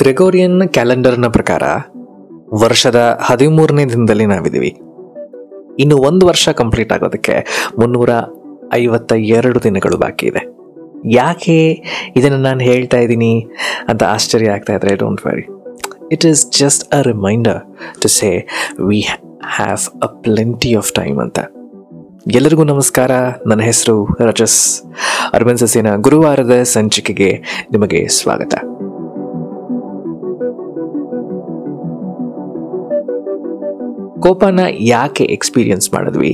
Gregorian ಕ್ಯಾಲೆಂಡರ್ನ ಪ್ರಕಾರ, ವರ್ಷದ ಹದಿಮೂರನೇ ದಿನದಲ್ಲಿ ನಾವಿದ್ದೀವಿ. ಇನ್ನು ಒಂದು ವರ್ಷ ಕಂಪ್ಲೀಟ್ ಆಗೋದಕ್ಕೆ ಮುನ್ನೂರ ಐವತ್ತ ಎರಡು ದಿನಗಳು ಬಾಕಿ ಇದೆ. ಯಾಕೆ ಇದನ್ನು ನಾನು ಹೇಳ್ತಾ ಇದ್ದೀನಿ ಅಂತ ಆಶ್ಚರ್ಯ ಆಗ್ತಾ ಇದ್ರೆ don't worry it is just a reminder to say we have a plenty of time ಅಂತ. ಎಲ್ಲರಿಗೂ ನಮಸ್ಕಾರ. ನನ್ನ ಹೆಸರು ರಜಸ್. ಅರ್ಬನ್ ಸಸೇನಾ ಗುರುವಾರದ ಸಂಚಿಕೆಗೆ ನಿಮಗೆ ಸ್ವಾಗತ. ಕೋಪನ ಯಾಕೆ ಎಕ್ಸ್ಪೀರಿಯನ್ಸ್ ಮಾಡಿದ್ವಿ?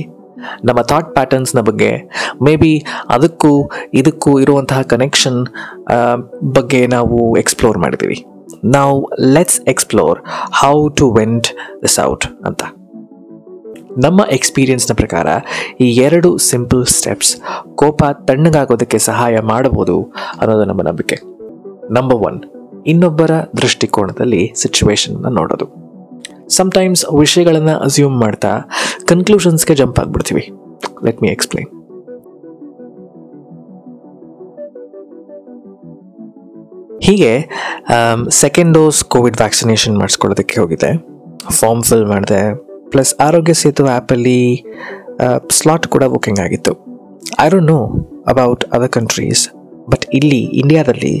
ನಮ್ಮ ಥಾಟ್ ಪ್ಯಾಟರ್ನ್ಸ್ನ ಬಗ್ಗೆ, ಮೇ ಬಿ ಅದಕ್ಕೂ ಇದಕ್ಕೂ ಇರುವಂತಹ ಕನೆಕ್ಷನ್ ಬಗ್ಗೆ ನಾವು ಎಕ್ಸ್ಪ್ಲೋರ್ ಮಾಡಿದ್ದೀವಿ. ನಾವು let's explore how to vent this out ಅಂತ. ನಮ್ಮ ಎಕ್ಸ್ಪೀರಿಯನ್ಸ್ನ ಪ್ರಕಾರ, ಈ ಎರಡು ಸಿಂಪಲ್ ಸ್ಟೆಪ್ಸ್ ಕೋಪ ತಣ್ಣಗಾಗೋದಕ್ಕೆ ಸಹಾಯ ಮಾಡಬಹುದು ಅನ್ನೋದು ನಮ್ಮ ನಂಬಿಕೆ. ನಂಬರ್ ಒನ್ ಇನ್ನೊಬ್ಬರ ದೃಷ್ಟಿಕೋನದಲ್ಲಿ ಸಿಚುವೇಶನ್ನ ನೋಡೋದು. ಸಮ್ಟೈಮ್ಸ್ ವಿಷಯಗಳನ್ನು ಅಸ್ಯೂಮ್ ಮಾಡ್ತಾ ಕನ್ಕ್ಲೂಷನ್ಸ್ಗೆ ಜಂಪ್ ಆಗ್ಬಿಡ್ತೀವಿ. ಲೆಟ್ ಮಿ ಎಕ್ಸ್ಪ್ಲೈನ್ ಹೀಗೆ ಸೆಕೆಂಡ್ ಡೋಸ್ ಕೋವಿಡ್ ವ್ಯಾಕ್ಸಿನೇಷನ್ ಮಾಡಿಸ್ಕೊಳ್ಳೋದಕ್ಕೆ ಹೋಗಿದೆ ಫಾರ್ಮ್ ಫಿಲ್ ಮಾಡಿದೆ. ಪ್ಲಸ್ ಆರೋಗ್ಯ ಸೇತು ಆ್ಯಪಲ್ಲಿ ಸ್ಲಾಟ್ ಕೂಡ ಬುಕ್ಕಿಂಗ್ ಆಗಿತ್ತು. I don't know about other countries but ಇಲ್ಲಿ ಇಂಡಿಯಾದಲ್ಲಿ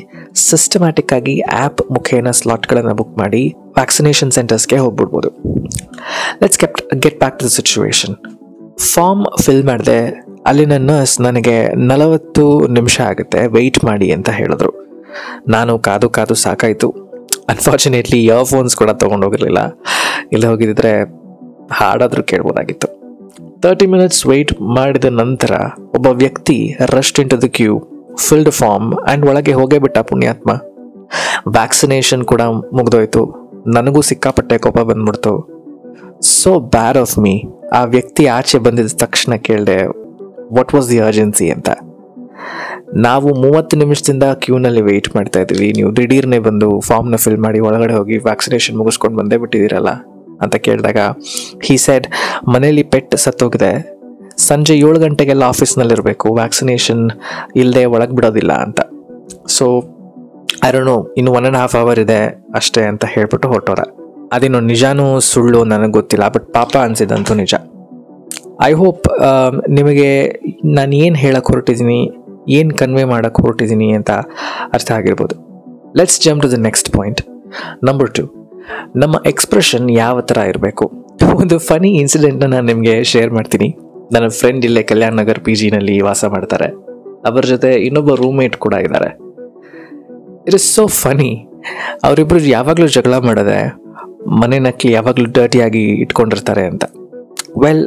ಸಿಸ್ಟಮ್ಯಾಟಿಕ್ ಆಗಿ ಆ್ಯಪ್ ಮುಖೇನ ಸ್ಲಾಟ್ಗಳನ್ನು ಬುಕ್ ಮಾಡಿ ವ್ಯಾಕ್ಸಿನೇಷನ್ ಸೆಂಟರ್ಸ್ಗೆ ಹೋಗ್ಬಿಡ್ಬೋದು. Let's kept get back to the situation form fill ಮಾಡಿದೆ, ಅಲ್ಲಿನ ನರ್ಸ್ ನನಗೆ ನಲವತ್ತು ನಿಮಿಷ ಆಗುತ್ತೆ ವೆಯ್ಟ್ ಮಾಡಿ ಅಂತ ಹೇಳಿದ್ರು. ನಾನು ಕಾದು ಕಾದು ಸಾಕಾಯಿತು. ಅನ್ಫಾರ್ಚುನೇಟ್ಲಿ ಇಯರ್ಫೋನ್ಸ್ ಕೂಡ ತೊಗೊಂಡೋಗಿರಲಿಲ್ಲ. ಇಲ್ಲ ಹೋಗಿದ್ರೆ ಹಾಡಾದರೂ ಕೇಳ್ಬೋದಾಗಿತ್ತು. ತರ್ಟಿ ಮಿನಿಟ್ಸ್ ವೆಯ್ಟ್ ಮಾಡಿದ ನಂತರ ಒಬ್ಬ ವ್ಯಕ್ತಿ rushed into the queue filled form and ಒಳಗೆ ಹೋಗೇ ಬಿಟ್ಟ ಪುಣ್ಯಾತ್ಮ. ವ್ಯಾಕ್ಸಿನೇಷನ್ ಕೂಡ ಮುಗ್ದೋಯ್ತು. ನನಗೂ ಸಿಕ್ಕಾಪಟ್ಟೆ ಕೋಪ ಬಂದ್ಬಿಡ್ತು. ಸೊ ಬ್ಯಾಡ್ ಆಫ್ ಮೀ ಆ ವ್ಯಕ್ತಿ ಆಚೆ ಬಂದಿದ್ದ ತಕ್ಷಣ ಕೇಳಿದೆ ವಾಟ್ ವಾಸ್ ದಿ ಅರ್ಜೆನ್ಸಿ ಅಂತ. ನಾವು ಮೂವತ್ತು ನಿಮಿಷದಿಂದ ಕ್ಯೂನಲ್ಲಿ ವೆಯ್ಟ್ ಮಾಡ್ತಾ ಇದ್ದೀವಿ ನೀವು ದಿಢೀರ್ನೇ ಬಂದು ಫಾರ್ಮ್ನ ಫಿಲ್ ಮಾಡಿ ಒಳಗಡೆ ಹೋಗಿ ವ್ಯಾಕ್ಸಿನೇಷನ್ ಮುಗಿಸ್ಕೊಂಡು ಬಂದೇ ಬಿಟ್ಟಿದ್ದೀರಲ್ಲ. ಅಂತ ಕೇಳಿದಾಗ ಹಿ ಸೆಡ್ ಮನೇಲಿ ಪೆಟ್ ಸತ್ತೋಗಿದೆ. ಸಂಜೆ ಏಳು ಗಂಟೆಗೆಲ್ಲ ಆಫೀಸ್ನಲ್ಲಿರಬೇಕು. ವ್ಯಾಕ್ಸಿನೇಷನ್ ಇಲ್ಲದೆ ಒಳಗೆ ಬಿಡೋದಿಲ್ಲ ಅಂತ. ಸೊ ಅರುಣು ಇನ್ನು ಒನ್ ಆ್ಯಂಡ್ ಹಾಫ್ ಅವರ್ ಇದೆ ಅಷ್ಟೇ ಅಂತ ಹೇಳ್ಬಿಟ್ಟು ಹೊರಟೋರ ಅದೇನು ನಿಜಾನೂ ಸುಳ್ಳು ನನಗೆ ಗೊತ್ತಿಲ್ಲ ಬಟ್ ಪಾಪ ಅನಿಸಿದಂತೂ ನಿಜ. ಐ ಹೋಪ್ ನಿಮಗೆ ನಾನು ಏನು ಹೇಳಕ್ಕೆ ಹೊರಟಿದ್ದೀನಿ ಏನು ಕನ್ವೆ ಮಾಡೋಕ್ಕೆ ಹೊರಟಿದ್ದೀನಿ ಅಂತ ಅರ್ಥ ಆಗಿರ್ಬೋದು. Let's jump to the next point number two ನಮ್ಮ ಎಕ್ಸ್ಪ್ರೆಷನ್ ಯಾವ ಥರ ಇರಬೇಕು? ಒಂದು ಫನಿ ಇನ್ಸಿಡೆಂಟ್ನ ನಾನು ನಿಮಗೆ ಶೇರ್ ಮಾಡ್ತೀನಿ. ನನ್ನ ಫ್ರೆಂಡ್ ಇಲ್ಲೇ ಕಲ್ಯಾಣ ನಗರ್ ಪಿ ಜಿನಲ್ಲಿ ವಾಸ ಮಾಡ್ತಾರೆ. ಅವರ ಜೊತೆ ಇನ್ನೊಬ್ಬ ರೂಮ್ಮೇಟ್ ಕೂಡ ಇದ್ದಾರೆ. ಇಟ್ ಇಸ್ ಸೋ ಫನಿ ಅವರಿಬ್ಬರು ಯಾವಾಗಲೂ ಜಗಳ ಮಾಡೋದೆ, ಮನೆ ನಕ್ಲಿ ಯಾವಾಗಲೂ ಡರ್ಟಿಯಾಗಿ ಇಟ್ಕೊಂಡಿರ್ತಾರೆ ಅಂತ. Well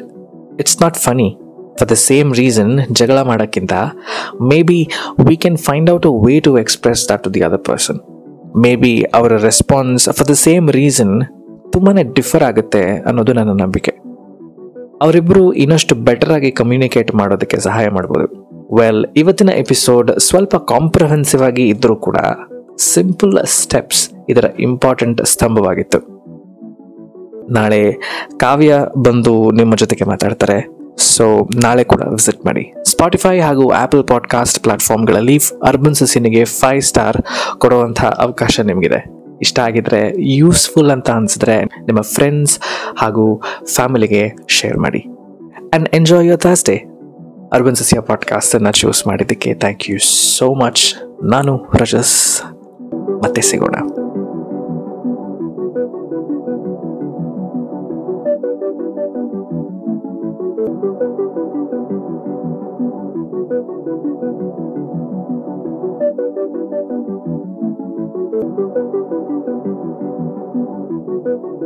it's not funny for the same reason ಜಗಳ ಮಾಡೋಕ್ಕಿಂತ maybe we can find out a way to express that to the other person maybe ಅವರ response for the same reason ತುಂಬಾ ಡಿಫರ್ ಆಗುತ್ತೆ ಅನ್ನೋದು ನನ್ನ ನಂಬಿಕೆ. ಅವರಿಬ್ಬರು ಇನ್ನಷ್ಟು ಬೆಟರ್ ಆಗಿ ಕಮ್ಯುನಿಕೇಟ್ ಮಾಡೋದಕ್ಕೆ ಸಹಾಯ ಮಾಡ್ಬೋದು. ವೆಲ್ ಇವತ್ತಿನ ಎಪಿಸೋಡ್ ಸ್ವಲ್ಪ ಕಾಂಪ್ರಹೆನ್ಸಿವ್ ಆಗಿ ಇದ್ದರೂ ಕೂಡ ಸಿಂಪಲ್ ಸ್ಟೆಪ್ಸ್ ಇದರ ಇಂಪಾರ್ಟೆಂಟ್ ಸ್ತಂಭವಾಗಿತ್ತು. ನಾಳೆ ಕಾವ್ಯ ಬಂದು ನಿಮ್ಮ ಜೊತೆಗೆ ಮಾತಾಡ್ತಾರೆ. ಸೊ ನಾಳೆ ಕೂಡ ವಿಸಿಟ್ ಮಾಡಿ. ಸ್ಪಾಟಿಫೈ ಹಾಗೂ ಆಪಲ್ ಪಾಡ್ಕಾಸ್ಟ್ ಪ್ಲಾಟ್ಫಾರ್ಮ್ಗಳಲ್ಲಿ ಅರ್ಬನ್ ಸಸಿನಿಗೆ ಫೈವ್ ಸ್ಟಾರ್ ಕೊಡುವಂಥ ಅವಕಾಶ ನಿಮಗಿದೆ. ಇಷ್ಟ ಆಗಿದ್ರೆ ಯೂಸ್ಫುಲ್ ಅಂತ ಅನಿಸಿದ್ರೆ ನಿಮ್ಮ ಫ್ರೆಂಡ್ಸ್ ಹಾಗೂ ಫ್ಯಾಮಿಲಿಗೆ ಶೇರ್ ಮಾಡಿ. And enjoy your Thursday urban ಸಸಿಯ ಪಾಡ್ಕಾಸ್ಟನ್ನು ಚೂಸ್ ಮಾಡಿದ್ದಕ್ಕೆ ಥ್ಯಾಂಕ್ ಯು ಸೋ ಮಚ್ ನಾನು ರಜಸ್, ಮತ್ತೆ ಸಿಗೋಣ.